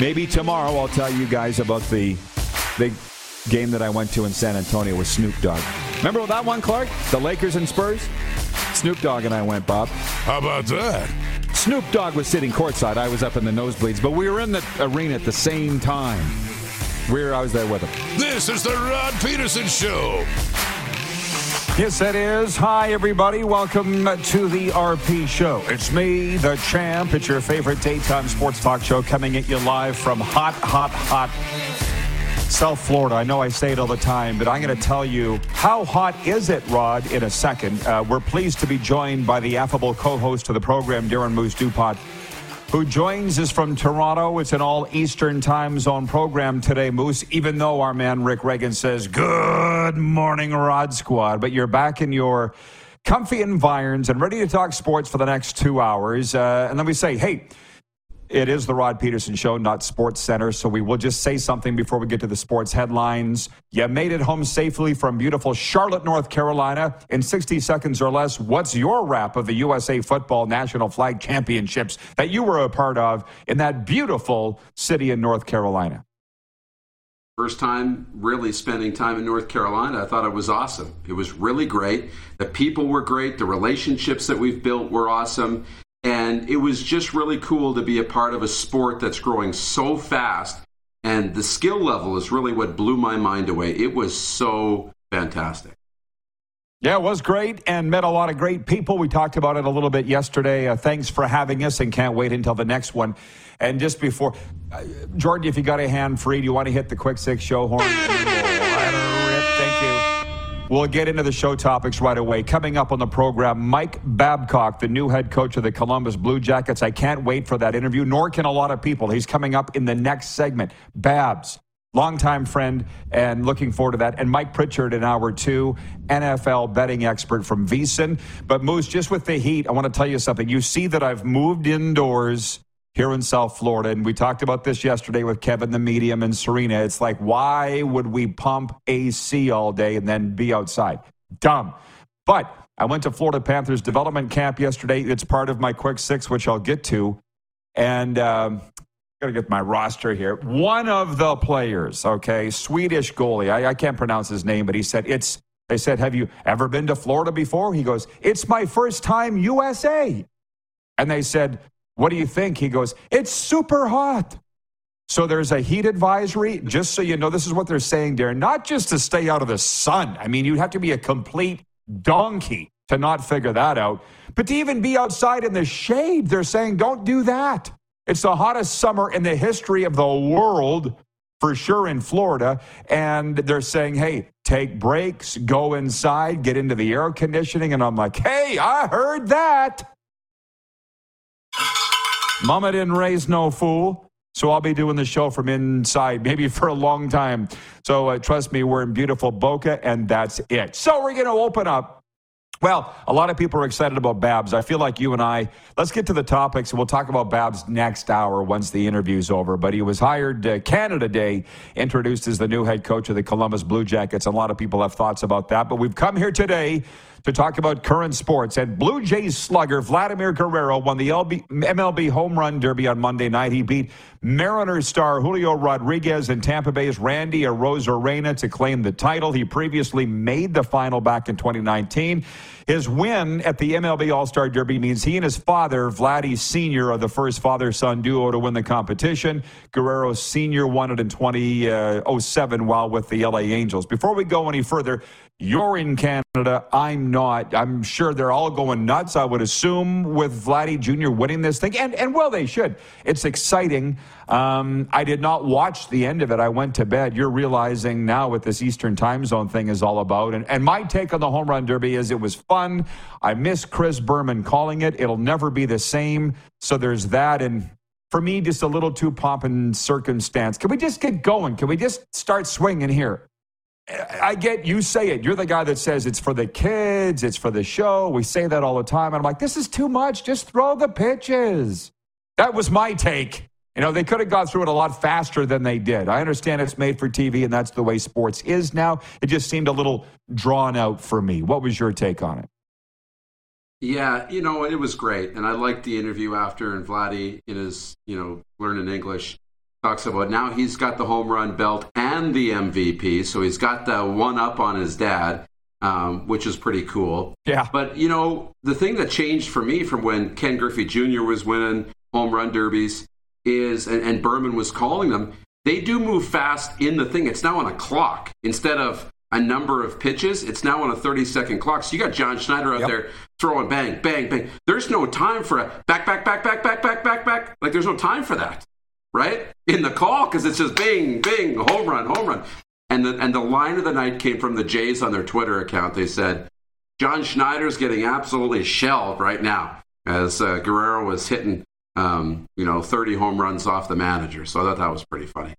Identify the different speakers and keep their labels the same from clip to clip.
Speaker 1: Maybe tomorrow I'll tell you guys about the big game that I went to in San Antonio with Snoop Dogg. Remember that one, Clark? The Lakers and Spurs? Snoop Dogg and I went, Bob.
Speaker 2: How about that?
Speaker 1: Snoop Dogg was sitting courtside. I was up in the nosebleeds, but we were in the arena at the same time. We were, I was there with him.
Speaker 2: This is the Rod Peterson Show.
Speaker 3: Yes, it is. Hi, everybody. Welcome to the RP Show. It's me, the champ. It's your favorite daytime sports talk show coming at you live from hot, hot, hot South Florida. I know I say it all the time, but I'm going to tell you how hot is it, Rod, in a second. Uh, we're pleased to be joined by the affable co host of the program, Darren Moose Dupont who joins us from Toronto. It's an all Eastern time zone program today, Moose, even though our man Rick Reagan says, Good morning, Rod Squad. But you're back in your comfy environs and ready to talk sports for the next two hours. Uh, and then we say, Hey, it is the Rod Peterson Show, not Sports Center. So we will just say something before we get to the sports headlines. You made it home safely from beautiful Charlotte, North Carolina in 60 seconds or less. What's your wrap of the USA Football National Flag Championships that you were a part of in that beautiful city in North Carolina?
Speaker 4: First time really spending time in North Carolina, I thought it was awesome. It was really great. The people were great. The relationships that we've built were awesome. And it was just really cool to be a part of a sport that's growing so fast. And the skill level is really what blew my mind away. It was so fantastic.
Speaker 3: Yeah, it was great and met a lot of great people. We talked about it a little bit yesterday. Uh, thanks for having us and can't wait until the next one. And just before, uh, Jordan, if you got a hand free, do you want to hit the quick six show horn? We'll get into the show topics right away. Coming up on the program, Mike Babcock, the new head coach of the Columbus Blue Jackets. I can't wait for that interview, nor can a lot of people. He's coming up in the next segment. Babs, longtime friend, and looking forward to that. And Mike Pritchard in hour two, NFL betting expert from VSiN. But Moose, just with the heat, I want to tell you something. You see that I've moved indoors here in South Florida. And we talked about this yesterday with Kevin the Medium and Serena. It's like, why would we pump AC all day and then be outside? Dumb. But I went to Florida Panthers development camp yesterday. It's part of my quick six, which I'll get to. And um, got to get my roster here. One of the players, okay, Swedish goalie. I, I can't pronounce his name, but he said, it's, they said, have you ever been to Florida before? He goes, it's my first time USA. And they said, what do you think? He goes, It's super hot. So there's a heat advisory, just so you know, this is what they're saying there. Not just to stay out of the sun. I mean, you'd have to be a complete donkey to not figure that out. But to even be outside in the shade, they're saying, don't do that. It's the hottest summer in the history of the world, for sure in Florida. And they're saying, hey, take breaks, go inside, get into the air conditioning. And I'm like, hey, I heard that. Mama didn't raise no fool. So I'll be doing the show from inside, maybe for a long time. So uh, trust me, we're in beautiful Boca, and that's it. So we're going to open up. Well, a lot of people are excited about Babs. I feel like you and I, let's get to the topics, we'll talk about Babs next hour once the interview's over. But he was hired uh, Canada Day, introduced as the new head coach of the Columbus Blue Jackets. A lot of people have thoughts about that. But we've come here today to talk about current sports. And Blue Jays slugger Vladimir Guerrero won the LB, MLB home run derby on Monday night. He beat Mariners star Julio Rodriguez and Tampa Bay's Randy Arozarena to claim the title. He previously made the final back in 2019. His win at the MLB All Star Derby means he and his father, Vladdy Sr., are the first father son duo to win the competition. Guerrero Sr. won it in 2007 uh, while with the LA Angels. Before we go any further, you're in Canada. I'm not. I'm sure they're all going nuts, I would assume, with Vladdy Jr. winning this thing. And, and well, they should. It's exciting. Um, I did not watch the end of it. I went to bed. You're realizing now what this Eastern time zone thing is all about. And, and my take on the home run derby is it was fun. I miss Chris Berman calling it. It'll never be the same. So there's that. And for me, just a little too pomp and circumstance. Can we just get going? Can we just start swinging here? I get you say it. You're the guy that says it's for the kids, it's for the show. We say that all the time. And I'm like, this is too much. Just throw the pitches. That was my take. You know, they could have gone through it a lot faster than they did. I understand it's made for TV and that's the way sports is now. It just seemed a little drawn out for me. What was your take on it?
Speaker 4: Yeah, you know, it was great. And I liked the interview after, and Vladdy, in his, you know, learning English, talks about now he's got the home run belt and the MVP. So he's got the one up on his dad, um, which is pretty cool.
Speaker 3: Yeah.
Speaker 4: But, you know, the thing that changed for me from when Ken Griffey Jr. was winning home run derbies is, and, and Berman was calling them, they do move fast in the thing. It's now on a clock instead of a number of pitches. It's now on a 30 second clock. So you got John Schneider out yep. there throwing bang, bang, bang. There's no time for a back, back, back, back, back, back, back, back. Like there's no time for that, right? In the call because it's just bing, bing, home run, home run. And the and the line of the night came from the Jays on their Twitter account. They said John Schneider's getting absolutely shelled right now as uh, Guerrero was hitting um, you know 30 home runs off the manager. So I thought that was pretty funny.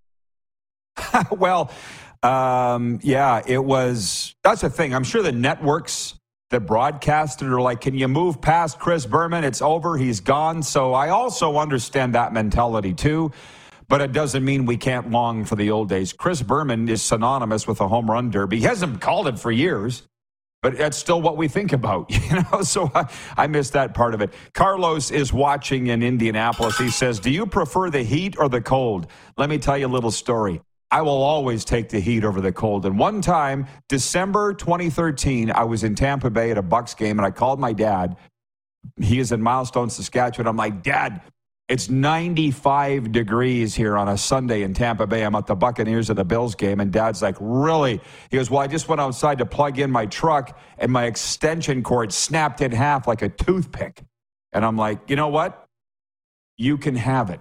Speaker 3: well, um, yeah, it was. That's the thing. I'm sure the networks that broadcasted are like, can you move past Chris Berman? It's over. He's gone. So I also understand that mentality too. But it doesn't mean we can't long for the old days. Chris Berman is synonymous with a home run derby. He hasn't called it for years, but that's still what we think about, you know. So I, I missed that part of it. Carlos is watching in Indianapolis. He says, "Do you prefer the heat or the cold?" Let me tell you a little story. I will always take the heat over the cold. And one time, December 2013, I was in Tampa Bay at a Bucs game and I called my dad. He is in Milestone, Saskatchewan. I'm like, Dad, it's 95 degrees here on a Sunday in Tampa Bay. I'm at the Buccaneers at the Bills game. And dad's like, Really? He goes, Well, I just went outside to plug in my truck and my extension cord snapped in half like a toothpick. And I'm like, You know what? You can have it.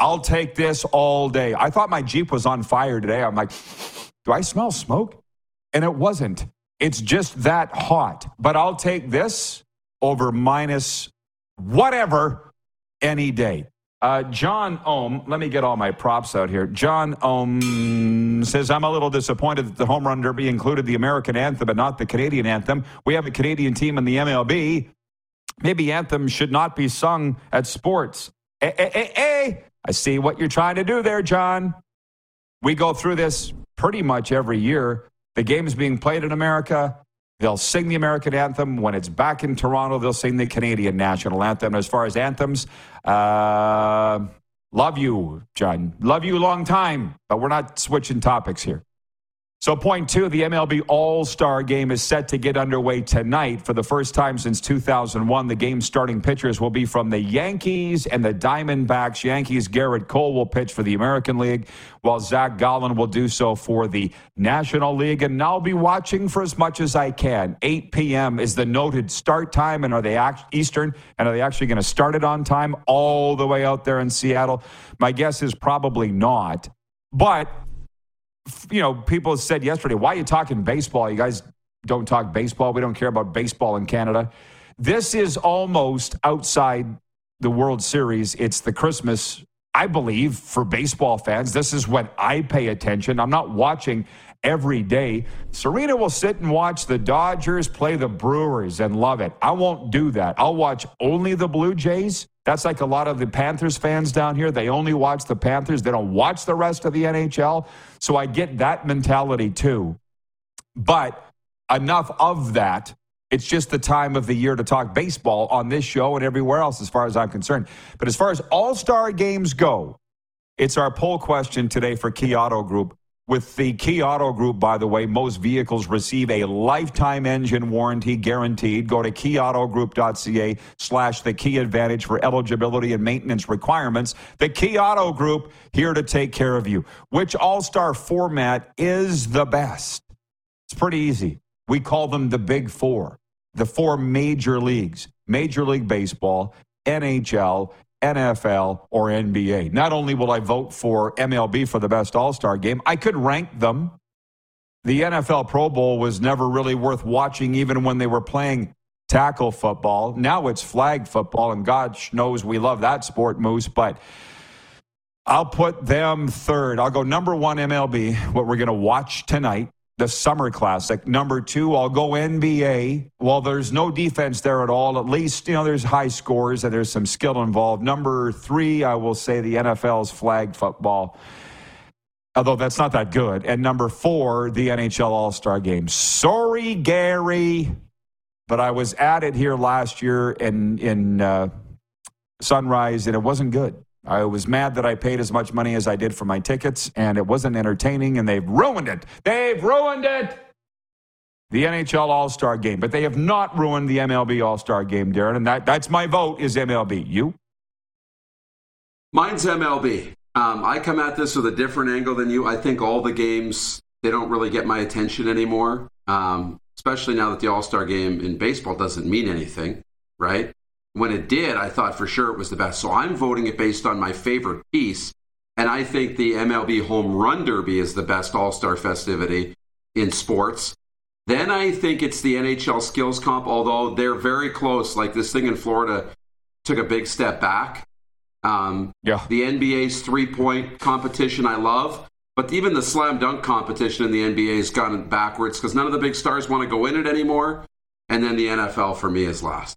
Speaker 3: I'll take this all day. I thought my Jeep was on fire today. I'm like, do I smell smoke? And it wasn't. It's just that hot. But I'll take this over minus whatever any day. Uh, John Ohm, let me get all my props out here. John Ohm says, I'm a little disappointed that the home run derby included the American anthem but not the Canadian anthem. We have a Canadian team in the MLB. Maybe anthem should not be sung at sports. Eh, eh, eh, eh. I see what you're trying to do there, John. We go through this pretty much every year. The game is being played in America. They'll sing the American anthem. When it's back in Toronto, they'll sing the Canadian national anthem. As far as anthems, uh, love you, John. Love you long time, but we're not switching topics here. So, point two the MLB All Star game is set to get underway tonight. For the first time since 2001, the game's starting pitchers will be from the Yankees and the Diamondbacks. Yankees Gerrit Cole will pitch for the American League, while Zach Gallen will do so for the National League. And I'll be watching for as much as I can. 8 p.m. is the noted start time. And are they act- Eastern? And are they actually going to start it on time all the way out there in Seattle? My guess is probably not. But you know, people said yesterday, why are you talking baseball? You guys don't talk baseball. We don't care about baseball in Canada. This is almost outside the World Series. It's the Christmas, I believe, for baseball fans. This is when I pay attention. I'm not watching every day. Serena will sit and watch the Dodgers play the Brewers and love it. I won't do that. I'll watch only the Blue Jays. That's like a lot of the Panthers fans down here. They only watch the Panthers, they don't watch the rest of the NHL. So I get that mentality too. But enough of that. It's just the time of the year to talk baseball on this show and everywhere else, as far as I'm concerned. But as far as all star games go, it's our poll question today for Key Auto Group. With the Key Auto Group, by the way, most vehicles receive a lifetime engine warranty guaranteed. Go to keyautogroup.ca slash the key advantage for eligibility and maintenance requirements. The Key Auto Group, here to take care of you. Which all star format is the best? It's pretty easy. We call them the big four, the four major leagues Major League Baseball, NHL, NFL, or NBA. Not only will I vote for MLB for the best All Star game, I could rank them. The NFL Pro Bowl was never really worth watching, even when they were playing tackle football. Now it's flag football, and God knows we love that sport, Moose, but. I'll put them third. I'll go number one MLB, what we're going to watch tonight the Summer Classic. Number two, I'll go NBA. Well, there's no defense there at all. At least, you know, there's high scores and there's some skill involved. Number three, I will say the NFL's flag football, although that's not that good. And number four, the NHL All Star game. Sorry, Gary, but I was at it here last year in, in uh, Sunrise and it wasn't good. I was mad that I paid as much money as I did for my tickets, and it wasn't entertaining, and they've ruined it. They've ruined it! The NHL All Star game, but they have not ruined the MLB All Star game, Darren, and that, that's my vote is MLB. You?
Speaker 4: Mine's MLB. Um, I come at this with a different angle than you. I think all the games, they don't really get my attention anymore, um, especially now that the All Star game in baseball doesn't mean anything, right? When it did, I thought for sure it was the best. So I'm voting it based on my favorite piece. And I think the MLB Home Run Derby is the best all star festivity in sports. Then I think it's the NHL Skills Comp, although they're very close. Like this thing in Florida took a big step back. Um,
Speaker 3: yeah.
Speaker 4: The NBA's three point competition, I love. But even the slam dunk competition in the NBA has gone backwards because none of the big stars want to go in it anymore. And then the NFL for me is last.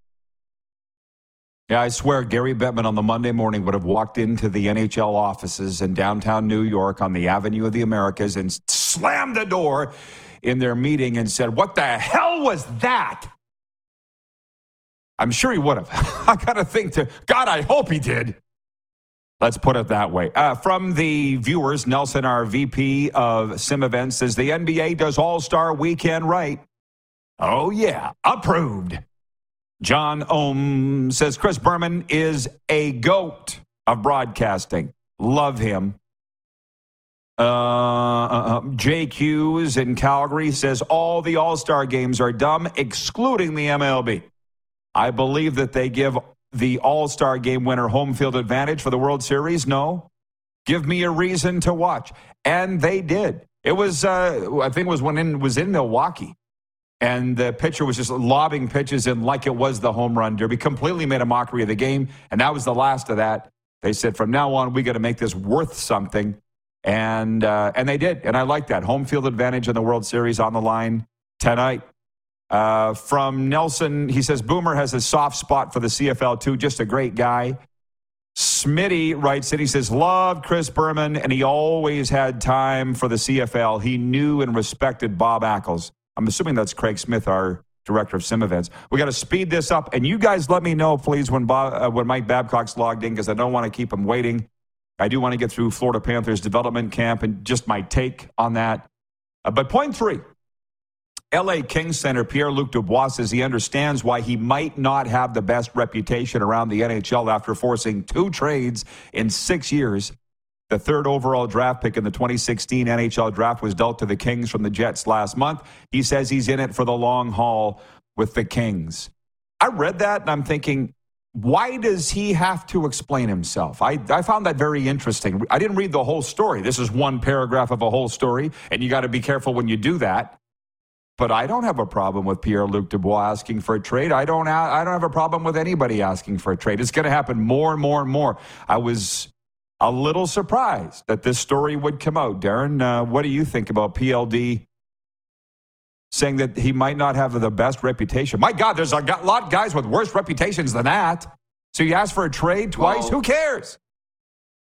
Speaker 3: Yeah, I swear Gary Bettman on the Monday morning would have walked into the NHL offices in downtown New York on the Avenue of the Americas and slammed the door in their meeting and said, What the hell was that? I'm sure he would have. I got to think to God, I hope he did. Let's put it that way. Uh, from the viewers, Nelson, our VP of Sim Events, says the NBA does All Star Weekend right. Oh, yeah, approved. John Ohm says Chris Berman is a goat of broadcasting. Love him. Uh, uh, uh Jake Hughes in Calgary says all the All Star games are dumb, excluding the MLB. I believe that they give the All Star game winner home field advantage for the World Series. No. Give me a reason to watch. And they did. It was, uh, I think it was when it was in Milwaukee and the pitcher was just lobbing pitches in like it was the home run derby. Completely made a mockery of the game, and that was the last of that. They said from now on we got to make this worth something, and uh, and they did, and I like that home field advantage in the World Series on the line tonight. Uh, from Nelson, he says Boomer has a soft spot for the CFL too. Just a great guy. Smitty writes it. He says, Love Chris Berman, and he always had time for the CFL. He knew and respected Bob Ackles. I'm assuming that's Craig Smith, our director of sim events. We got to speed this up, and you guys let me know, please, when Bob, uh, when Mike Babcock's logged in, because I don't want to keep him waiting. I do want to get through Florida Panthers development camp and just my take on that. Uh, but point three. LA Kings center Pierre Luc Dubois says he understands why he might not have the best reputation around the NHL after forcing two trades in six years the third overall draft pick in the 2016 NHL draft was dealt to the Kings from the Jets last month. He says he's in it for the long haul with the Kings. I read that and I'm thinking, why does he have to explain himself? I, I found that very interesting. I didn't read the whole story. This is one paragraph of a whole story, and you got to be careful when you do that. But I don't have a problem with Pierre Luc Dubois asking for a trade. I don't. I don't have a problem with anybody asking for a trade. It's going to happen more and more and more. I was a little surprised that this story would come out. Darren, uh, what do you think about PLD saying that he might not have the best reputation? My God, there's a lot of guys with worse reputations than that. So you ask for a trade twice? Well, Who cares?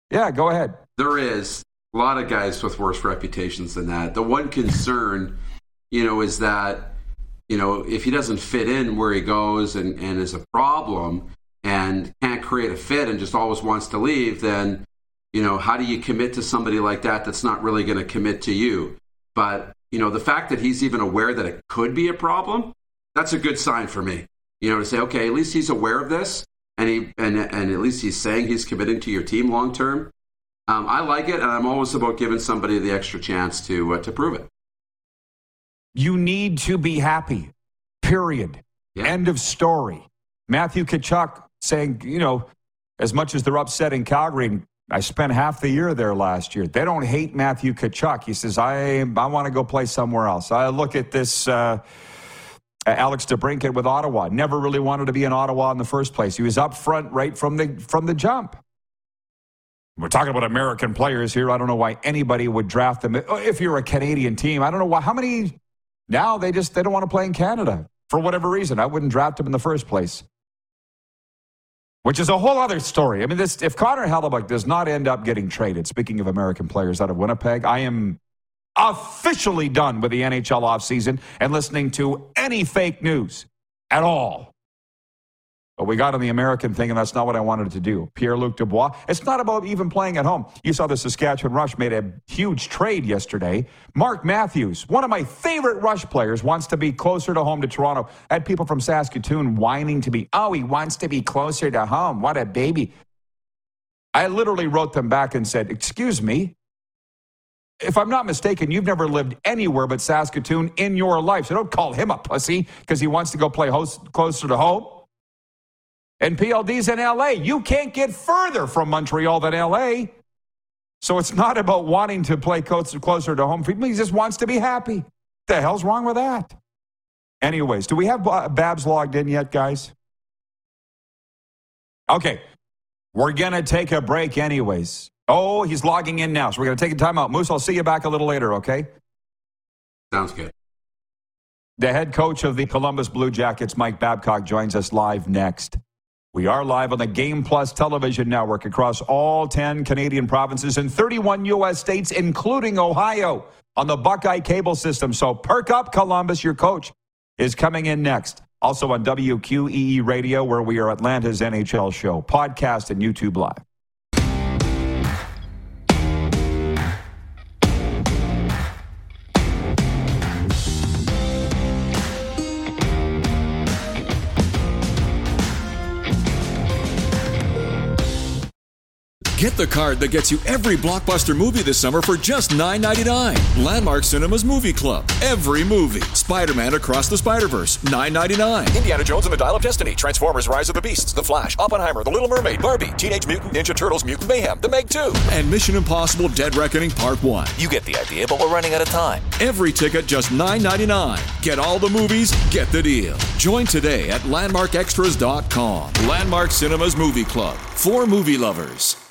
Speaker 3: Yeah, go ahead.
Speaker 4: There is a lot of guys with worse reputations than that. The one concern, you know, is that you know, if he doesn't fit in where he goes and, and is a problem and can't create a fit and just always wants to leave, then, you know, how do you commit to somebody like that that's not really going to commit to you? But, you know, the fact that he's even aware that it could be a problem, that's a good sign for me. You know, to say, okay, at least he's aware of this and he and and at least he's saying he's committing to your team long term. Um, I like it, and I'm always about giving somebody the extra chance to uh, to prove it.
Speaker 3: You need to be happy. Period.
Speaker 4: Yeah.
Speaker 3: End of story. Matthew Tkachuk saying, you know, as much as they're upset in Calgary, I spent half the year there last year. They don't hate Matthew Tkachuk. He says, I, I want to go play somewhere else. I look at this. Uh, Alex DeBrincat with Ottawa never really wanted to be in Ottawa in the first place. He was up front right from the from the jump. We're talking about American players here. I don't know why anybody would draft them if you're a Canadian team. I don't know why. How many now they just they don't want to play in Canada for whatever reason. I wouldn't draft them in the first place. Which is a whole other story. I mean, this if Connor Hellebuyck does not end up getting traded, speaking of American players out of Winnipeg, I am officially done with the NHL offseason and listening to any fake news at all. But we got on the American thing, and that's not what I wanted to do. Pierre Luc Dubois. It's not about even playing at home. You saw the Saskatchewan Rush made a huge trade yesterday. Mark Matthews, one of my favorite Rush players, wants to be closer to home to Toronto. I had people from Saskatoon whining to me, oh, he wants to be closer to home. What a baby. I literally wrote them back and said, Excuse me, if I'm not mistaken, you've never lived anywhere but Saskatoon in your life. So don't call him a pussy because he wants to go play host, closer to home. And PLD's in LA. You can't get further from Montreal than LA. So it's not about wanting to play closer, closer to home. He just wants to be happy. The hell's wrong with that? Anyways, do we have Babs logged in yet, guys? Okay. We're going to take a break, anyways. Oh, he's logging in now. So we're going to take a time out. Moose, I'll see you back a little later, okay?
Speaker 4: Sounds good.
Speaker 3: The head coach of the Columbus Blue Jackets, Mike Babcock, joins us live next. We are live on the Game Plus television network across all 10 Canadian provinces and 31 U.S. states, including Ohio, on the Buckeye cable system. So perk up, Columbus. Your coach is coming in next. Also on WQEE Radio, where we are Atlanta's NHL show, podcast, and YouTube Live.
Speaker 5: The card that gets you every blockbuster movie this summer for just $9.99. Landmark Cinemas Movie Club. Every movie. Spider Man Across the Spider Verse, $9.99.
Speaker 6: Indiana Jones and the Dial of Destiny. Transformers Rise of the Beasts. The Flash. Oppenheimer. The Little Mermaid. Barbie. Teenage Mutant Ninja Turtles. Mutant Mayhem. The Meg 2.
Speaker 5: And Mission Impossible Dead Reckoning Part 1.
Speaker 6: You get the idea, but we're running out of time.
Speaker 5: Every ticket just $9.99. Get all the movies, get the deal. Join today at landmarkextras.com. Landmark Cinemas Movie Club. For movie lovers.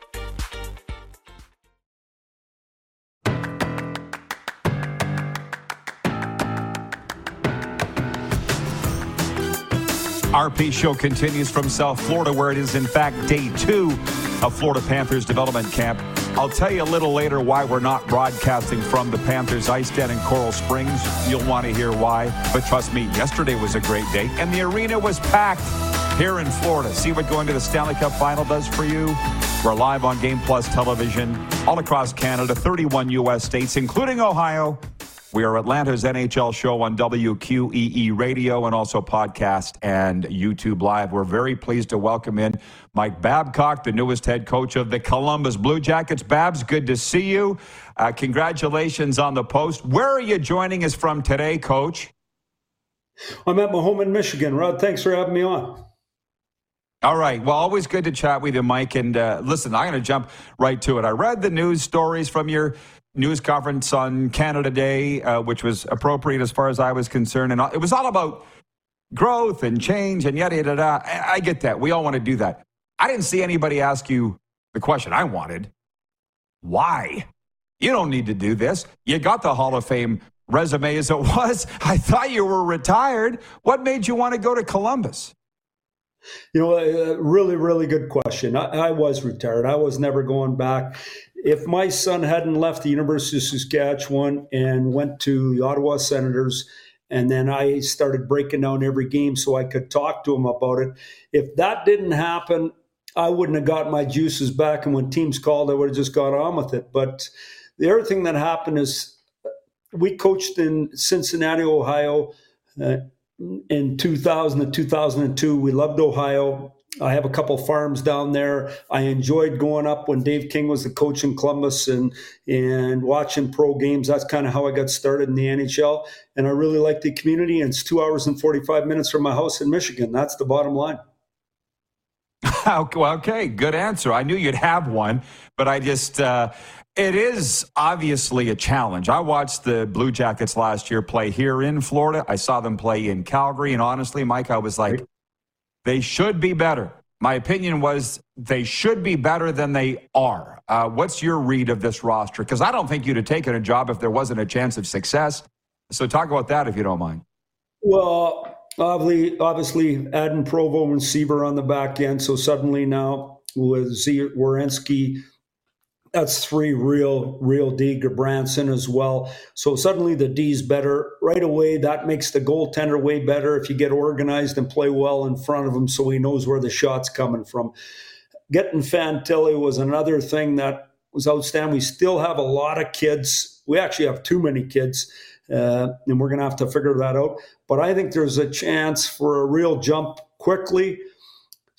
Speaker 3: RP show continues from South Florida, where it is in fact day two of Florida Panthers development camp. I'll tell you a little later why we're not broadcasting from the Panthers ice den in Coral Springs. You'll want to hear why. But trust me, yesterday was a great day, and the arena was packed here in Florida. See what going to the Stanley Cup final does for you? We're live on Game Plus television all across Canada, 31 U.S. states, including Ohio. We are Atlanta's NHL show on WQEE radio and also podcast and YouTube Live. We're very pleased to welcome in Mike Babcock, the newest head coach of the Columbus Blue Jackets. Babs, good to see you. Uh, congratulations on the post. Where are you joining us from today, coach?
Speaker 7: I'm at my home in Michigan. Rod, thanks for having me on.
Speaker 3: All right. Well, always good to chat with you, Mike. And uh, listen, I'm going to jump right to it. I read the news stories from your news conference on Canada Day, uh, which was appropriate as far as I was concerned. And it was all about growth and change and yada, yada, yada. I get that. We all want to do that. I didn't see anybody ask you the question I wanted why? You don't need to do this. You got the Hall of Fame resume as it was. I thought you were retired. What made you want to go to Columbus?
Speaker 7: You know, a really, really good question. I, I was retired. I was never going back if my son hadn't left the University of Saskatchewan and went to the Ottawa Senators, and then I started breaking down every game so I could talk to him about it. If that didn't happen, I wouldn't have got my juices back. And when teams called, I would have just got on with it. But the other thing that happened is we coached in Cincinnati, Ohio uh, in 2000 to 2002. We loved Ohio. I have a couple farms down there. I enjoyed going up when Dave King was the coach in Columbus and and watching pro games. That's kind of how I got started in the NHL. And I really like the community. And it's two hours and 45 minutes from my house in Michigan. That's the bottom line.
Speaker 3: okay, good answer. I knew you'd have one, but I just. Uh, it is obviously a challenge. I watched the Blue Jackets last year play here in Florida. I saw them play in Calgary. And honestly, Mike, I was like, they should be better. My opinion was they should be better than they are. Uh, what's your read of this roster? Because I don't think you'd have taken a job if there wasn't a chance of success. So talk about that if you don't mind.
Speaker 7: Well, obviously, obviously adding Provo and Seaver on the back end. So suddenly now with Z- Werenski that's three real, real D. Gudbranson as well. So suddenly the D's better right away. That makes the goaltender way better if you get organized and play well in front of him, so he knows where the shot's coming from. Getting Fantilli was another thing that was outstanding. We still have a lot of kids. We actually have too many kids, uh, and we're going to have to figure that out. But I think there's a chance for a real jump quickly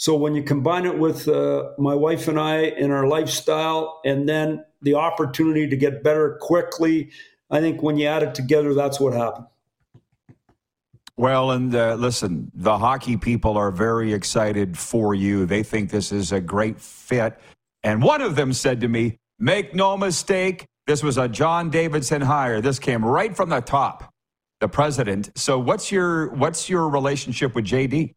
Speaker 7: so when you combine it with uh, my wife and I and our lifestyle, and then the opportunity to get better quickly, I think when you add it together, that's what happened.
Speaker 3: Well, and uh, listen, the hockey people are very excited for you. They think this is a great fit. And one of them said to me, Make no mistake, this was a John Davidson hire. This came right from the top, the president. So what's your what's your relationship with JD?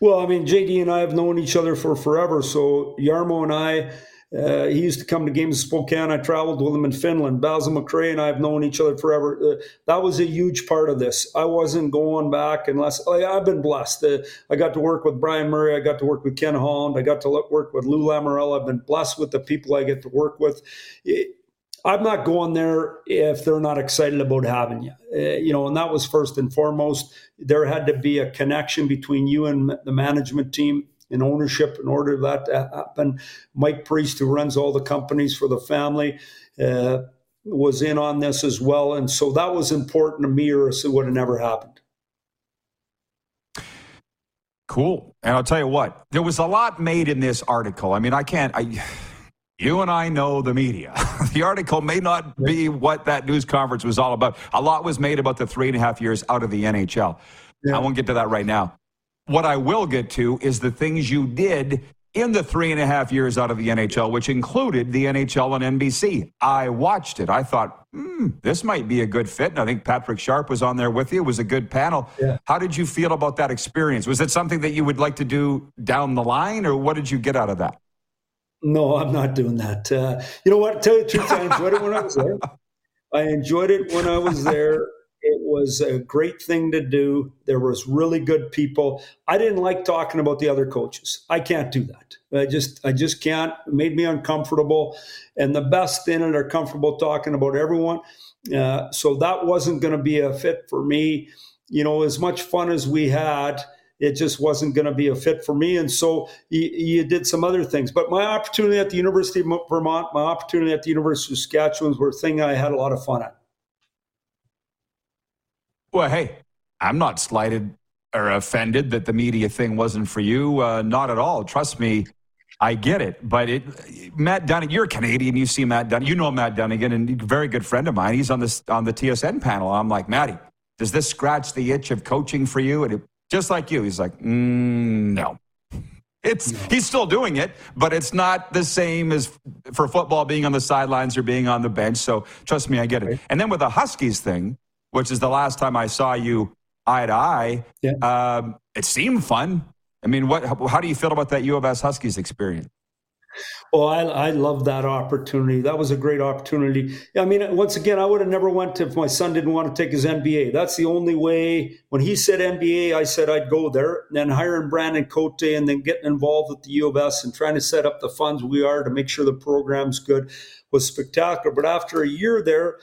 Speaker 7: Well, I mean, JD and I have known each other for forever. So Jarmo and I, uh, he used to come to games in Spokane. I traveled with him in Finland. Basil McRae and I have known each other forever. Uh, that was a huge part of this. I wasn't going back unless like, I've been blessed. Uh, I got to work with Brian Murray. I got to work with Ken Holland. I got to work with Lou Lamoriello. I've been blessed with the people I get to work with. It, I'm not going there if they're not excited about having you. Uh, you know, and that was first and foremost. There had to be a connection between you and the management team and ownership in order that to happen. Mike Priest, who runs all the companies for the family, uh, was in on this as well, and so that was important to me, or else it would have never happened.
Speaker 3: Cool. And I'll tell you what, there was a lot made in this article. I mean, I can't. I you and I know the media. the article may not be what that news conference was all about. A lot was made about the three and a half years out of the NHL. Yeah. I won't get to that right now. What I will get to is the things you did in the three and a half years out of the NHL, which included the NHL on NBC. I watched it. I thought, hmm, this might be a good fit. And I think Patrick Sharp was on there with you. It was a good panel. Yeah. How did you feel about that experience? Was it something that you would like to do down the line, or what did you get out of that?
Speaker 7: No, I'm not doing that. Uh, you know what? tell you the truth, I enjoyed it when I was there. I enjoyed it when I was there. It was a great thing to do. There was really good people. I didn't like talking about the other coaches. I can't do that. I just, I just can't. It made me uncomfortable. And the best in it are comfortable talking about everyone. Uh, so that wasn't going to be a fit for me. You know, as much fun as we had it just wasn't going to be a fit for me. And so you, did some other things. But my opportunity at the University of Vermont, my opportunity at the University of Saskatchewan were a thing I had a lot of fun at.
Speaker 3: Well, hey, I'm not slighted or offended that the media thing wasn't for you. Uh, not at all. Trust me, I get it. But it, Matt Dunning, you're a Canadian. You see Matt Dunning. You know Matt Dunigan, and a very good friend of mine. He's on this on the TSN panel. I'm like, Matty, does this scratch the itch of coaching for you? And it, just like you, he's like, mm, no. It's no. he's still doing it, but it's not the same as for football being on the sidelines or being on the bench. So trust me, I get it. And then with the Huskies thing, which is the last time I saw you eye to eye, yeah. um, it seemed fun. I mean, what? How do you feel about that U of S Huskies experience?
Speaker 7: Well, I, I love that opportunity. That was a great opportunity. I mean, once again, I would have never went if my son didn't want to take his MBA. That's the only way. When he said MBA, I said I'd go there. And then hiring Brandon Cote and then getting involved with the U of S and trying to set up the funds we are to make sure the program's good was spectacular. But after a year there,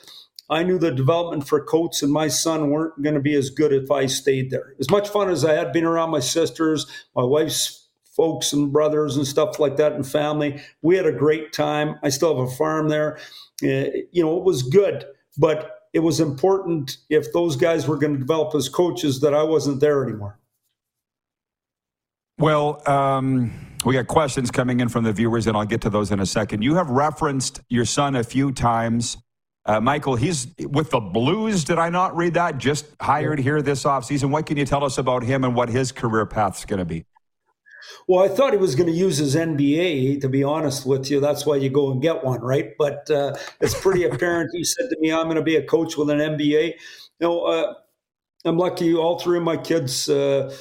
Speaker 7: I knew the development for Coates and my son weren't going to be as good if I stayed there. As much fun as I had being around my sisters, my wife's folks and brothers and stuff like that and family. We had a great time. I still have a farm there. Uh, you know, it was good, but it was important if those guys were going to develop as coaches that I wasn't there anymore.
Speaker 3: Well, um, we got questions coming in from the viewers, and I'll get to those in a second. You have referenced your son a few times. Uh, Michael, he's with the Blues. Did I not read that? Just hired here this offseason. What can you tell us about him and what his career path is going to be?
Speaker 7: Well, I thought he was going to use his MBA, to be honest with you. That's why you go and get one, right? But uh, it's pretty apparent. He said to me, I'm going to be a coach with an MBA. You know, uh, I'm lucky all three of my kids uh,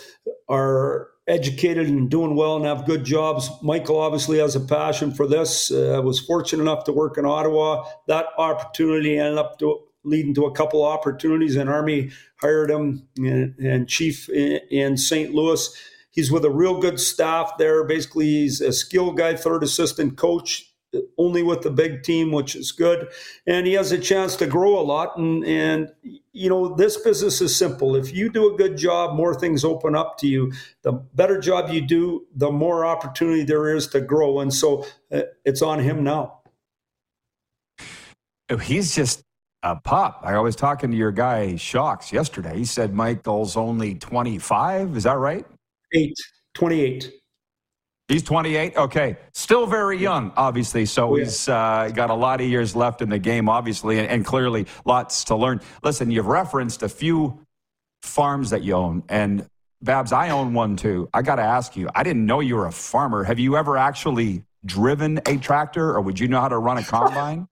Speaker 7: are educated and doing well and have good jobs. Michael obviously has a passion for this. Uh, was fortunate enough to work in Ottawa. That opportunity ended up to, leading to a couple opportunities, and Army hired him and, and chief in, in St. Louis He's with a real good staff there. Basically, he's a skill guy, third assistant coach, only with the big team, which is good. And he has a chance to grow a lot. And, and you know, this business is simple. If you do a good job, more things open up to you. The better job you do, the more opportunity there is to grow. And so uh, it's on him now.
Speaker 3: Oh, he's just a pup. I was talking to your guy, Shocks, yesterday. He said Michael's only 25. Is that right?
Speaker 7: Eight, 28.
Speaker 3: He's 28. Okay. Still very young, obviously. So oh, yeah. he's uh, got a lot of years left in the game, obviously, and, and, clearly lots to learn. Listen, you've referenced a few farms that you own. And Babs, I own one too. I got to ask you, I didn't know you were a farmer. Have you ever actually driven a tractor or would you know how to run a combine?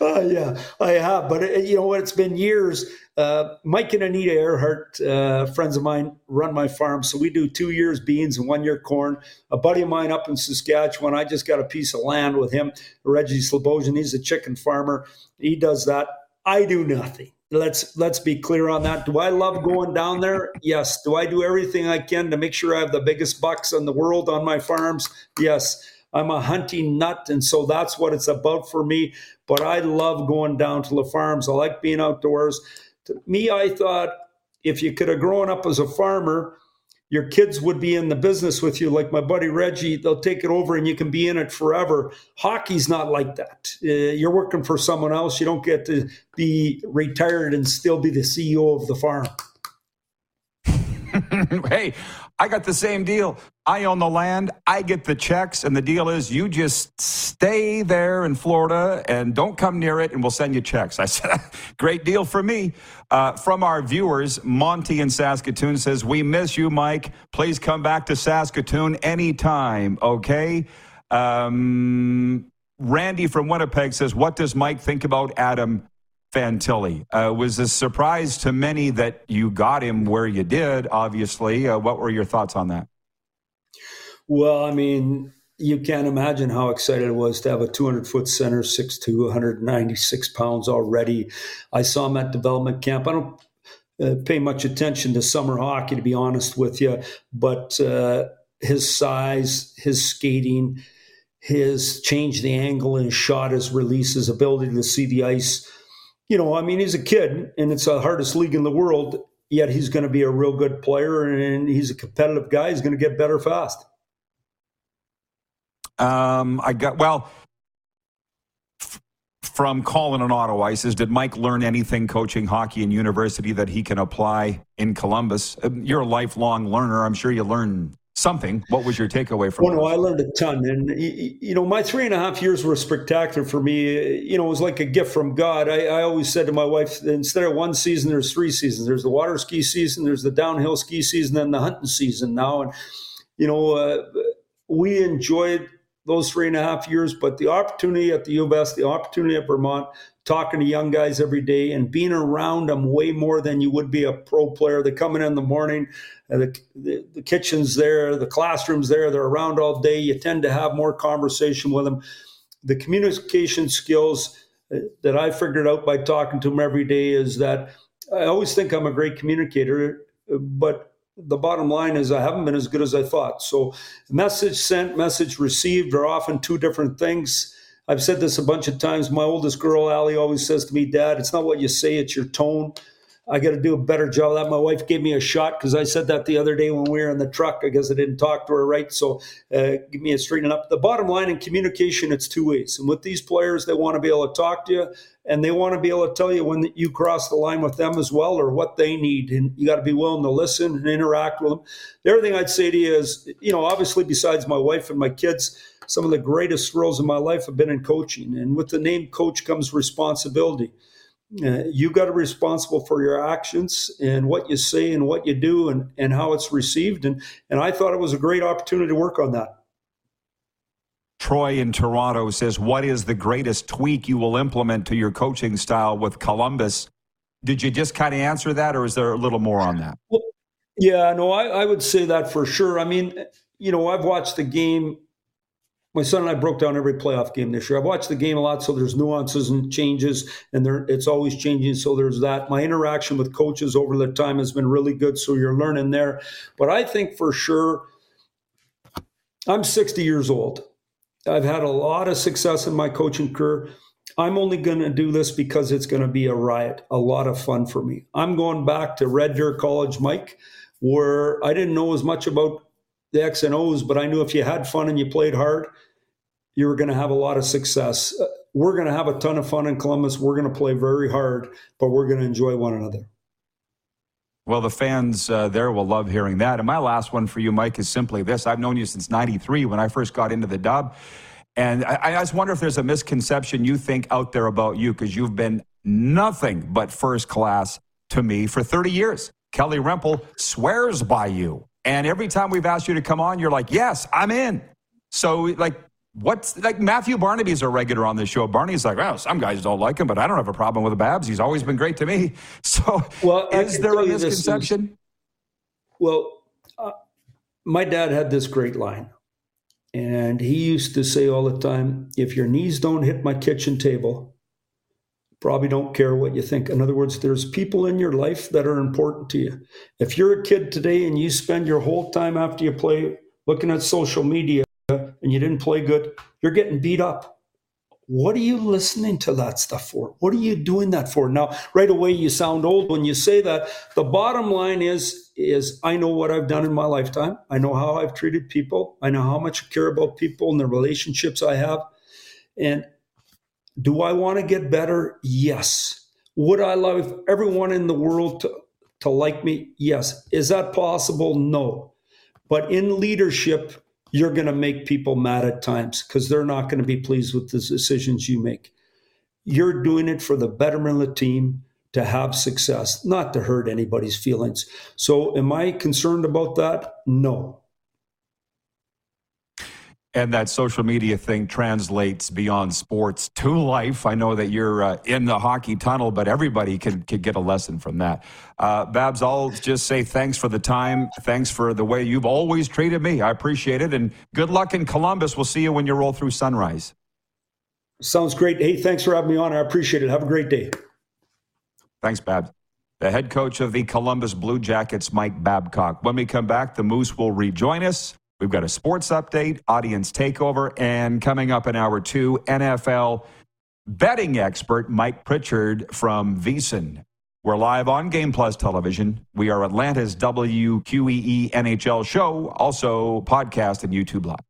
Speaker 7: Uh, yeah, I have, but it, you know what? It's been years. Uh, Mike and Anita Earhart, uh, friends of mine, run my farm. So we do two years beans and one year corn. A buddy of mine up in Saskatchewan, I just got a piece of land with him, Reggie Slobosian. He's a chicken farmer. He does that. I do nothing. Let's let's be clear on that. Do I love going down there? Yes. Do I do everything I can to make sure I have the biggest bucks in the world on my farms? Yes. I'm a hunting nut, and so that's what it's about for me. But I love going down to the farms. I like being outdoors. To me, I thought if you could have grown up as a farmer, your kids would be in the business with you. Like my buddy Reggie, they'll take it over and you can be in it forever. Hockey's not like that. Uh, you're working for someone else. You don't get to be retired and still be the CEO of the farm.
Speaker 3: hey, I got the same deal. I own the land, I get the checks, and the deal is you just stay there in Florida and don't come near it, and we'll send you checks. I said, great deal for me. Uh, from our viewers, Monty in Saskatoon says, We miss you, Mike. Please come back to Saskatoon anytime, okay? Um, Randy from Winnipeg says, What does Mike think about Adam Fantilli. Uh, was a surprise to many that you got him where you did, obviously. Uh, what were your thoughts on that?
Speaker 7: Well, I mean, you can't imagine how excited I was to have a 200 foot center, 6'2, 196 pounds already. I saw him at development camp. I don't uh, pay much attention to summer hockey, to be honest with you, but uh, his size, his skating, his change the angle his shot, his release, his ability to see the ice you know, I mean, he's a kid and it's the hardest league in the world, yet he's going to be a real good player and he's a competitive guy. He's going to get better fast.
Speaker 3: Um, I got, well, from Colin and Ottawa. He says, Did Mike learn anything coaching hockey in university that he can apply in Columbus? Uh, you're a lifelong learner. I'm sure you learn something. What was your takeaway from?
Speaker 7: Well, no, I learned a ton, and you know, my three and a half years were spectacular for me. You know, it was like a gift from God. I, I, always said to my wife, instead of one season, there's three seasons. There's the water ski season, there's the downhill ski season, and the hunting season now. And you know, uh, we enjoyed those three and a half years, but the opportunity at the U of S, the opportunity at Vermont, talking to young guys every day and being around them way more than you would be a pro player. They come in in the morning, uh, the, the, the kitchen's there, the classroom's there, they're around all day. You tend to have more conversation with them. The communication skills uh, that I figured out by talking to them every day is that I always think I'm a great communicator, but the bottom line is I haven't been as good as I thought. So, message sent, message received are often two different things. I've said this a bunch of times. My oldest girl, Allie, always says to me, Dad, it's not what you say, it's your tone. I got to do a better job of that. My wife gave me a shot because I said that the other day when we were in the truck. I guess I didn't talk to her right. So uh, give me a straightening up. The bottom line in communication, it's two ways. And with these players, they want to be able to talk to you and they want to be able to tell you when you cross the line with them as well or what they need. And you got to be willing to listen and interact with them. The other thing I'd say to you is, you know, obviously besides my wife and my kids, some of the greatest thrills in my life have been in coaching. And with the name coach comes responsibility. Uh, you got to be responsible for your actions and what you say and what you do and, and how it's received. And, and I thought it was a great opportunity to work on that.
Speaker 3: Troy in Toronto says, What is the greatest tweak you will implement to your coaching style with Columbus? Did you just kind of answer that, or is there a little more on that?
Speaker 7: Well, yeah, no, I, I would say that for sure. I mean, you know, I've watched the game my son and I broke down every playoff game this year. I've watched the game a lot, so there's nuances and changes, and there it's always changing. So there's that. My interaction with coaches over the time has been really good, so you're learning there. But I think for sure, I'm 60 years old. I've had a lot of success in my coaching career. I'm only going to do this because it's going to be a riot, a lot of fun for me. I'm going back to Red Deer College, Mike, where I didn't know as much about the X and O's, but I knew if you had fun and you played hard, you were going to have a lot of success. Uh, we're going to have a ton of fun in Columbus. We're going to play very hard, but we're going to enjoy one another.
Speaker 3: Well, the fans uh, there will love hearing that. And my last one for you, Mike, is simply this I've known you since 93 when I first got into the dub. And I, I just wonder if there's a misconception you think out there about you because you've been nothing but first class to me for 30 years. Kelly Rempel swears by you. And every time we've asked you to come on, you're like, yes, I'm in. So, like, what's like Matthew Barnaby's a regular on this show. Barney's like, well, some guys don't like him, but I don't have a problem with the Babs. He's always been great to me. So, well, is there a misconception?
Speaker 7: well, uh, my dad had this great line, and he used to say all the time, if your knees don't hit my kitchen table, probably don't care what you think. In other words, there's people in your life that are important to you. If you're a kid today and you spend your whole time after you play looking at social media and you didn't play good, you're getting beat up. What are you listening to that stuff for? What are you doing that for? Now, right away you sound old when you say that. The bottom line is is I know what I've done in my lifetime. I know how I've treated people. I know how much I care about people and the relationships I have. And do I want to get better? Yes. Would I love everyone in the world to, to like me? Yes. Is that possible? No. But in leadership, you're going to make people mad at times because they're not going to be pleased with the decisions you make. You're doing it for the betterment of the team to have success, not to hurt anybody's feelings. So, am I concerned about that? No
Speaker 3: and that social media thing translates beyond sports to life. I know that you're uh, in the hockey tunnel, but everybody can, can get a lesson from that. Uh, Babs, I'll just say thanks for the time. Thanks for the way you've always treated me. I appreciate it. And good luck in Columbus. We'll see you when you roll through Sunrise.
Speaker 7: Sounds great. Hey, thanks for having me on. I appreciate it. Have a great day.
Speaker 3: Thanks, Babs. The head coach of the Columbus Blue Jackets, Mike Babcock. When we come back, the Moose will rejoin us. We've got a sports update, audience takeover, and coming up in hour two, NFL betting expert Mike Pritchard from VSiN. We're live on Game Plus Television. We are Atlanta's WQEE NHL show, also podcast and YouTube Live.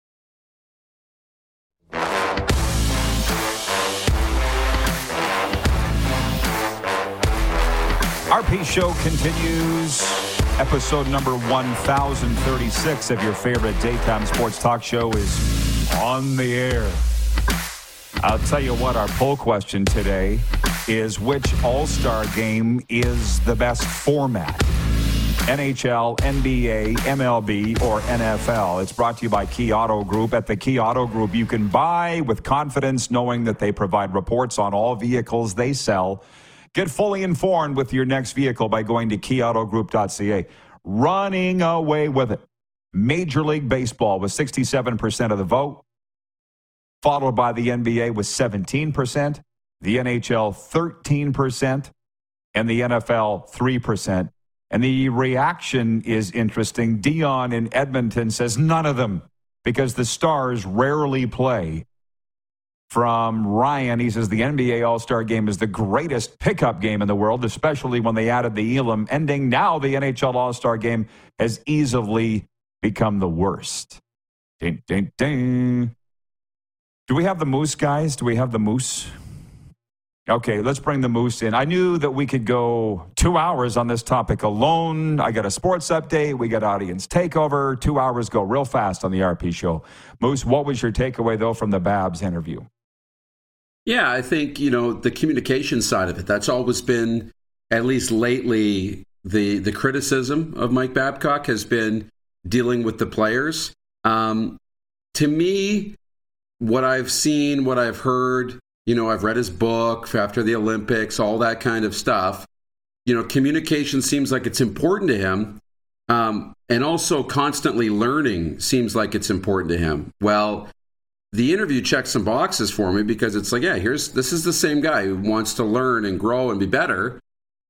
Speaker 3: RP Show continues. Episode number 1036 of your favorite daytime sports talk show is on the air. I'll tell you what, our poll question today is which All Star game is the best format? NHL, NBA, MLB, or NFL. It's brought to you by Key Auto Group. At the Key Auto Group, you can buy with confidence knowing that they provide reports on all vehicles they sell. Get fully informed with your next vehicle by going to keyautogroup.ca. Running away with it. Major League Baseball with 67% of the vote, followed by the NBA with 17%, the NHL 13%, and the NFL 3%. And the reaction is interesting. Dion in Edmonton says none of them because the Stars rarely play. From Ryan, he says the NBA All Star game is the greatest pickup game in the world, especially when they added the Elam ending. Now the NHL All Star game has easily become the worst. Ding, ding, ding. Do we have the moose, guys? Do we have the moose? Okay, let's bring the moose in. I knew that we could go two hours on this topic alone. I got a sports update. We got audience takeover. Two hours go real fast on the RP show. Moose, what was your takeaway, though, from the Babs interview?
Speaker 4: Yeah, I think, you know, the communication side of it, that's always been, at least lately, the, the criticism of Mike Babcock has been dealing with the players. Um, to me, what I've seen, what I've heard, you know, I've read his book after the Olympics, all that kind of stuff. You know, communication seems like it's important to him. Um, and also constantly learning seems like it's important to him. Well, the interview checks some boxes for me because it's like, yeah, here's this is the same guy who wants to learn and grow and be better.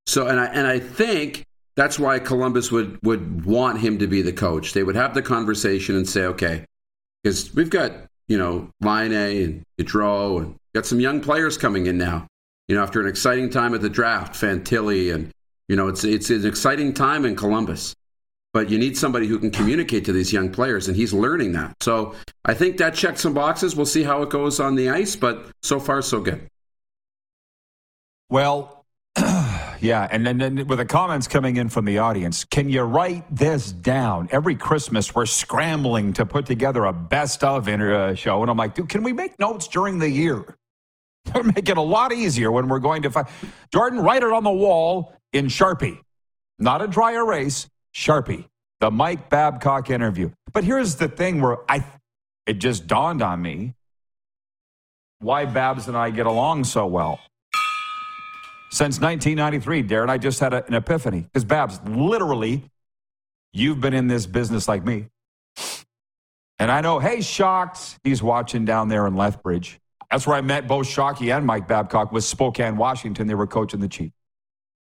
Speaker 4: So, and I and I think that's why Columbus would would want him to be the coach. They would have the conversation and say, okay, because we've got you know Laine and Gaudreau and got some young players coming in now. You know, after an exciting time at the draft, Fantilli and you know it's it's an exciting time in Columbus but you need somebody who can communicate to these young players, and he's learning that. So I think that checked some boxes. We'll see how it goes on the ice, but so far, so good.
Speaker 3: Well, yeah, and then then with the comments coming in from the audience, can you write this down? Every Christmas, we're scrambling to put together a best of uh, show, and I'm like, dude, can we make notes during the year? It'll make it a lot easier when we're going to find. Jordan, write it on the wall in Sharpie, not a dry erase. Sharpie, the Mike Babcock interview. But here's the thing where I it just dawned on me why Babs and I get along so well. Since 1993, Darren, I just had a, an epiphany. Because Babs, literally, you've been in this business like me. And I know, hey, Shocked, he's watching down there in Lethbridge. That's where I met both Shockey and Mike Babcock was Spokane, Washington. They were coaching the Chiefs.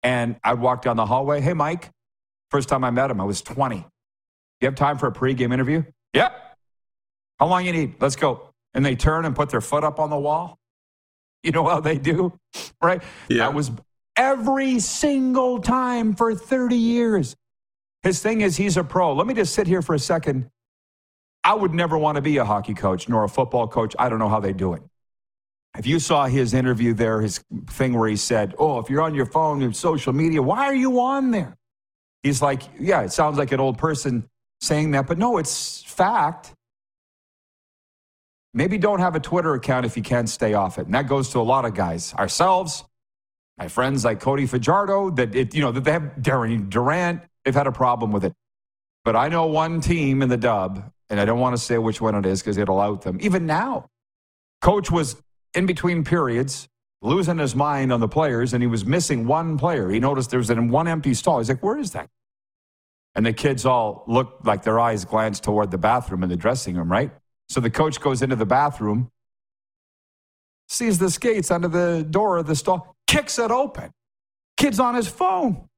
Speaker 3: And I'd walk down the hallway, hey, Mike, First time I met him, I was 20. You have time for a pregame interview? Yep. How long you need? Let's go. And they turn and put their foot up on the wall. You know how they do, right? Yeah. That was every single time for 30 years. His thing is he's a pro. Let me just sit here for a second. I would never want to be a hockey coach nor a football coach. I don't know how they do it. If you saw his interview there, his thing where he said, Oh, if you're on your phone and social media, why are you on there? He's like, yeah, it sounds like an old person saying that, but no, it's fact. Maybe don't have a Twitter account if you can't stay off it. And that goes to a lot of guys, ourselves, my friends like Cody Fajardo, that it, you know, that they have Darian Durant, they've had a problem with it. But I know one team in the dub, and I don't want to say which one it is because it'll out them. Even now, coach was in between periods losing his mind on the players, and he was missing one player. He noticed there was one empty stall. He's like, Where is that? And the kids all looked like their eyes glanced toward the bathroom in the dressing room, right? So the coach goes into the bathroom, sees the skates under the door of the stall, kicks it open. Kid's on his phone,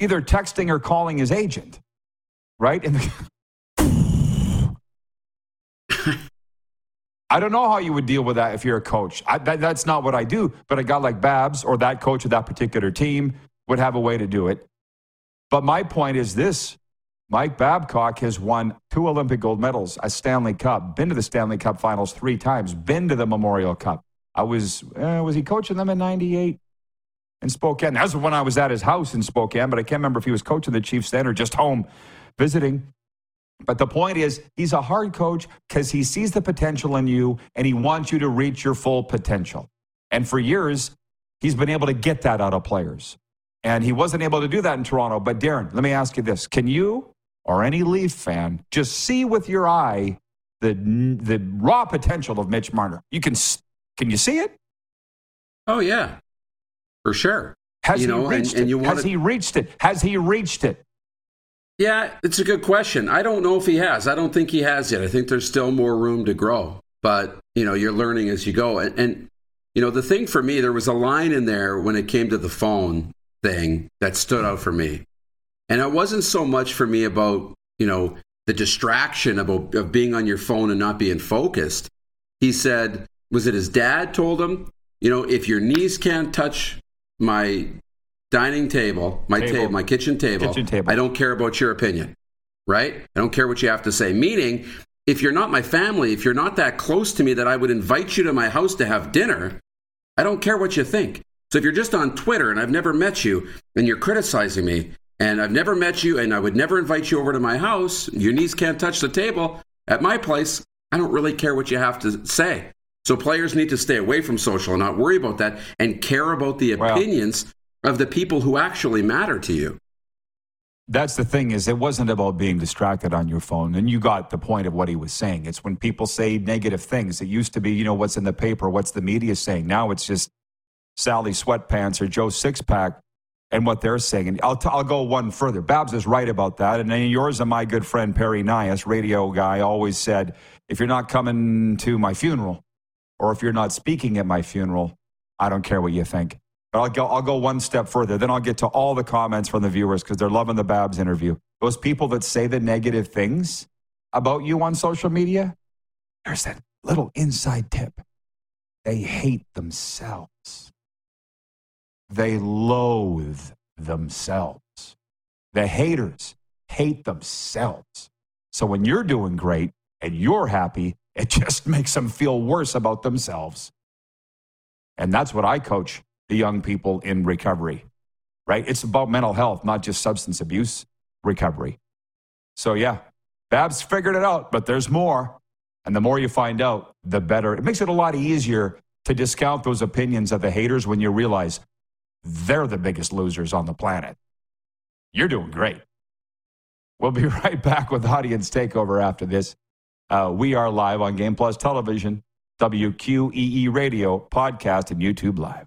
Speaker 3: either texting or calling his agent, right? And the, I don't know how you would deal with that if you're a coach. I, that, that's not what I do. But a guy like Babs or that coach of that particular team would have a way to do it. But my point is this Mike Babcock has won two Olympic gold medals, a Stanley Cup, been to the Stanley Cup finals three times, been to the Memorial Cup. I was, uh, was he coaching them in 98 in Spokane? That's when I was at his house in Spokane, but I can't remember if he was coaching the Chiefs then or just home visiting. But the point is, he's a hard coach because he sees the potential in you and he wants you to reach your full potential. And for years, he's been able to get that out of players. And he wasn't able to do that in Toronto. But Darren, let me ask you this. Can you or any Leaf fan just see with your eye the, the raw potential of Mitch Marner? You can, can you see it?
Speaker 4: Oh, yeah, for sure.
Speaker 3: Has
Speaker 4: you
Speaker 3: he
Speaker 4: know,
Speaker 3: reached
Speaker 4: and, and
Speaker 3: it? Has he reached it? Has he reached it?
Speaker 4: Yeah, it's a good question. I don't know if he has. I don't think he has yet. I think there's still more room to grow. But, you know, you're learning as you go. And, and you know, the thing for me, there was a line in there when it came to the phone thing that stood out for me. And it wasn't so much for me about, you know, the distraction about, of being on your phone and not being focused. He said, was it his dad told him, you know, if your knees can't touch my dining table, my table,
Speaker 3: Table.
Speaker 4: my kitchen table,
Speaker 3: Kitchen table.
Speaker 4: I don't care about your opinion. Right? I don't care what you have to say. Meaning, if you're not my family, if you're not that close to me that I would invite you to my house to have dinner, I don't care what you think. So if you're just on Twitter and I've never met you and you're criticizing me and I've never met you and I would never invite you over to my house, your knees can't touch the table at my place, I don't really care what you have to say. So players need to stay away from social and not worry about that and care about the opinions of the people who actually matter to you.
Speaker 3: That's the thing is it wasn't about being distracted on your phone. And you got the point of what he was saying. It's when people say negative things. It used to be, you know, what's in the paper, what's the media saying. Now it's just Sally Sweatpants or Joe Sixpack and what they're saying. And I'll, t- I'll go one further. Babs is right about that. And then yours and my good friend Perry Nias, radio guy, always said, if you're not coming to my funeral or if you're not speaking at my funeral, I don't care what you think. But I'll go, I'll go one step further. Then I'll get to all the comments from the viewers because they're loving the Babs interview. Those people that say the negative things about you on social media, there's that little inside tip. They hate themselves. They loathe themselves. The haters hate themselves. So when you're doing great and you're happy, it just makes them feel worse about themselves. And that's what I coach young people in recovery, right? It's about mental health, not just substance abuse recovery. So, yeah, Babs figured it out, but there's more. And the more you find out, the better. It makes it a lot easier to discount those opinions of the haters when you realize they're the biggest losers on the planet. You're doing great. We'll be right back with Audience Takeover after this. Uh, we are live on Game Plus Television, WQEE Radio, podcast, and YouTube Live.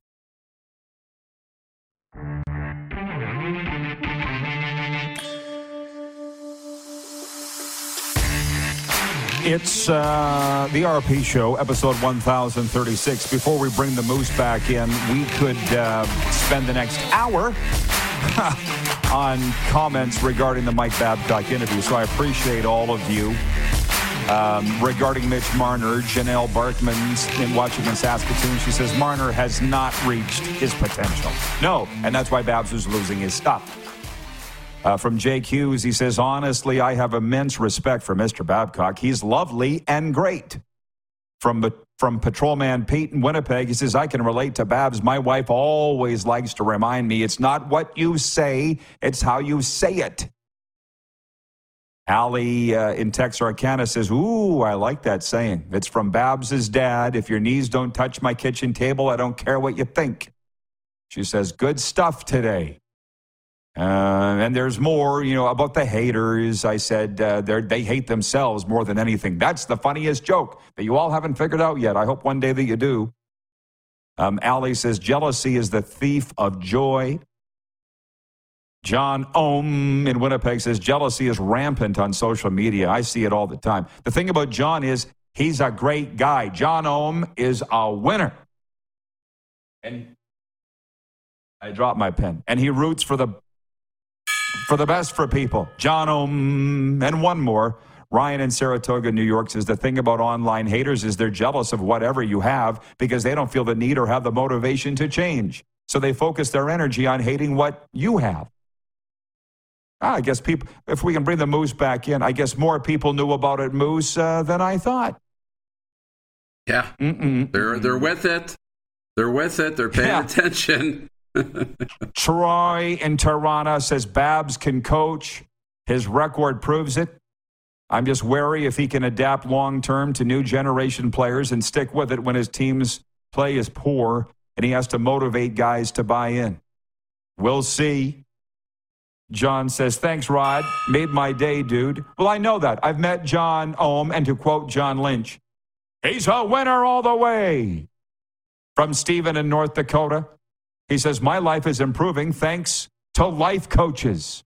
Speaker 3: It's uh, the RP Show, episode 1036. Before we bring the Moose back in, we could uh, spend the next hour on comments regarding the Mike Babcock interview. So I appreciate all of you. Um, regarding Mitch Marner, Janelle Barkman's in watching in Saskatoon, she says Marner has not reached his potential. No, and that's why Babs was losing his stuff. Uh, from Jake Hughes, he says, honestly, I have immense respect for Mr. Babcock. He's lovely and great. From, from Patrolman Pete in Winnipeg, he says, I can relate to Babs. My wife always likes to remind me it's not what you say, it's how you say it. Allie uh, in Texarkana says, Ooh, I like that saying. It's from Babs's dad. If your knees don't touch my kitchen table, I don't care what you think. She says, Good stuff today. Uh, and there's more, you know, about the haters. I said uh, they hate themselves more than anything. That's the funniest joke that you all haven't figured out yet. I hope one day that you do. Um, Allie says jealousy is the thief of joy. John Ohm in Winnipeg says jealousy is rampant on social media. I see it all the time. The thing about John is he's a great guy. John Ohm is a winner. And I dropped my pen. And he roots for the for the best for people. John Ohm and one more. Ryan in Saratoga, New York says the thing about online haters is they're jealous of whatever you have because they don't feel the need or have the motivation to change. So they focus their energy on hating what you have. Ah, I guess people, if we can bring the Moose back in, I guess more people knew about it, Moose, uh, than I thought.
Speaker 4: Yeah, Mm-mm. they're they're with it. They're with it. They're paying yeah. attention.
Speaker 3: Troy in Toronto says Babs can coach. His record proves it. I'm just wary if he can adapt long term to new generation players and stick with it when his team's play is poor and he has to motivate guys to buy in. We'll see. John says, Thanks, Rod. Made my day, dude. Well, I know that. I've met John Ohm, and to quote John Lynch, he's a winner all the way. From Stephen in North Dakota, he says, My life is improving thanks to life coaches.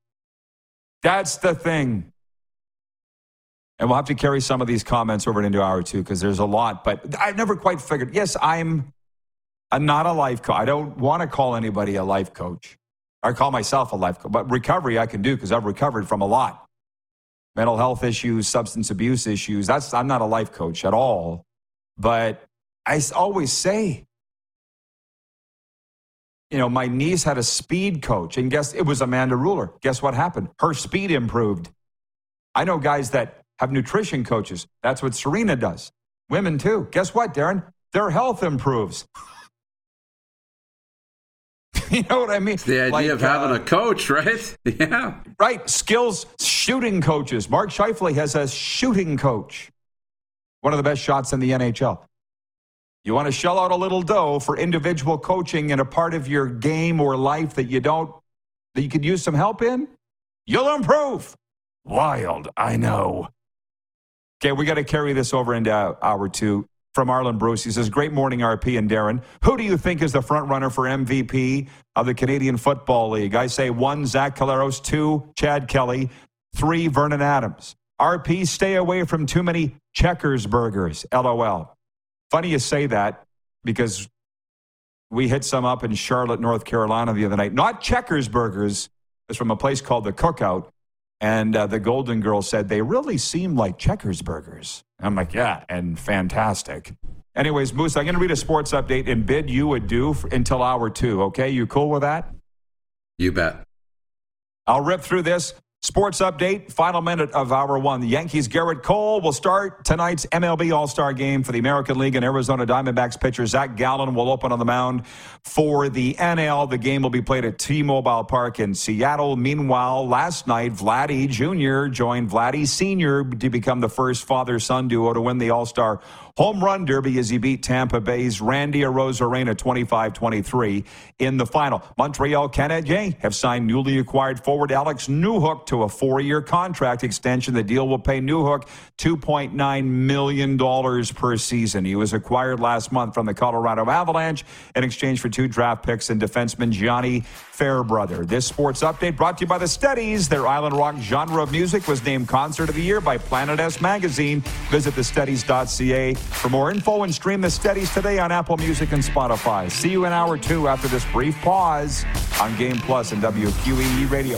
Speaker 3: That's the thing. And we'll have to carry some of these comments over into hour two because there's a lot. But I've never quite figured. Yes, I'm, I'm not a life coach. I don't want to call anybody a life coach. I call myself a life coach, but recovery I can do because I've recovered from a lot. Mental health issues, substance abuse issues. That's I'm not a life coach at all. But I always say, you know, my niece had a speed coach, and guess it was Amanda Ruler. Guess what happened? Her speed improved. I know guys that have nutrition coaches. That's what Serena does. Women too. Guess what, Darren? Their health improves. you know what I mean?
Speaker 4: It's the idea like, of having uh, a coach, right? yeah.
Speaker 3: Right. Skills shooting coaches. Mark Scheifele has a shooting coach. One of the best shots in the NHL. You want to shell out a little dough for individual coaching in a part of your game or life that you don't, that you could use some help in? You'll improve. Wild, I know. Okay, we got to carry this over into hour two from Arlen Bruce. He says, Great morning, RP and Darren. Who do you think is the front runner for MVP of the Canadian Football League? I say one, Zach Collaros, two, Chad Kelly, three, Vernon Adams. RP, stay away from too many checkers burgers. LOL. Funny you say that because we hit some up in Charlotte, North Carolina the other night. Not checkers burgers. It's from a place called the Cookout. And uh, the Golden Girl said they really seem like Checkers burgers. I'm like, yeah, and fantastic. Anyways, Moose, I'm going to read a sports update and bid you adieu for, until hour two. Okay, you cool with that?
Speaker 4: You bet.
Speaker 3: I'll rip through this. Sports update, final minute of hour one. The Yankees' Gerrit Cole will start tonight's MLB All Star game for the American League and Arizona Diamondbacks pitcher Zach Gallen will open on the mound for the NL. The game will be played at T Mobile Park in Seattle. Meanwhile, last night, Vladdy Jr. joined Vladdy Sr. to become the first father son duo to win the All Star home run derby as he beat Tampa Bay's Randy Arozarena 25-23 in the final. Montreal Canadiens have signed newly acquired forward Alex Newhook to a four-year contract extension. The deal will pay Newhook $2.9 million per season. He was acquired last month from the Colorado Avalanche in exchange for two draft picks and defenseman Gianni Fairbrother. This sports update brought to you by the Steadies. Their island rock genre of music was named Concert of the Year by Planet S Magazine. Visit thesteadies.ca for more info and stream the Steadies today on Apple Music and Spotify. See you in hour two after this brief pause on Game Plus and WQEE Radio.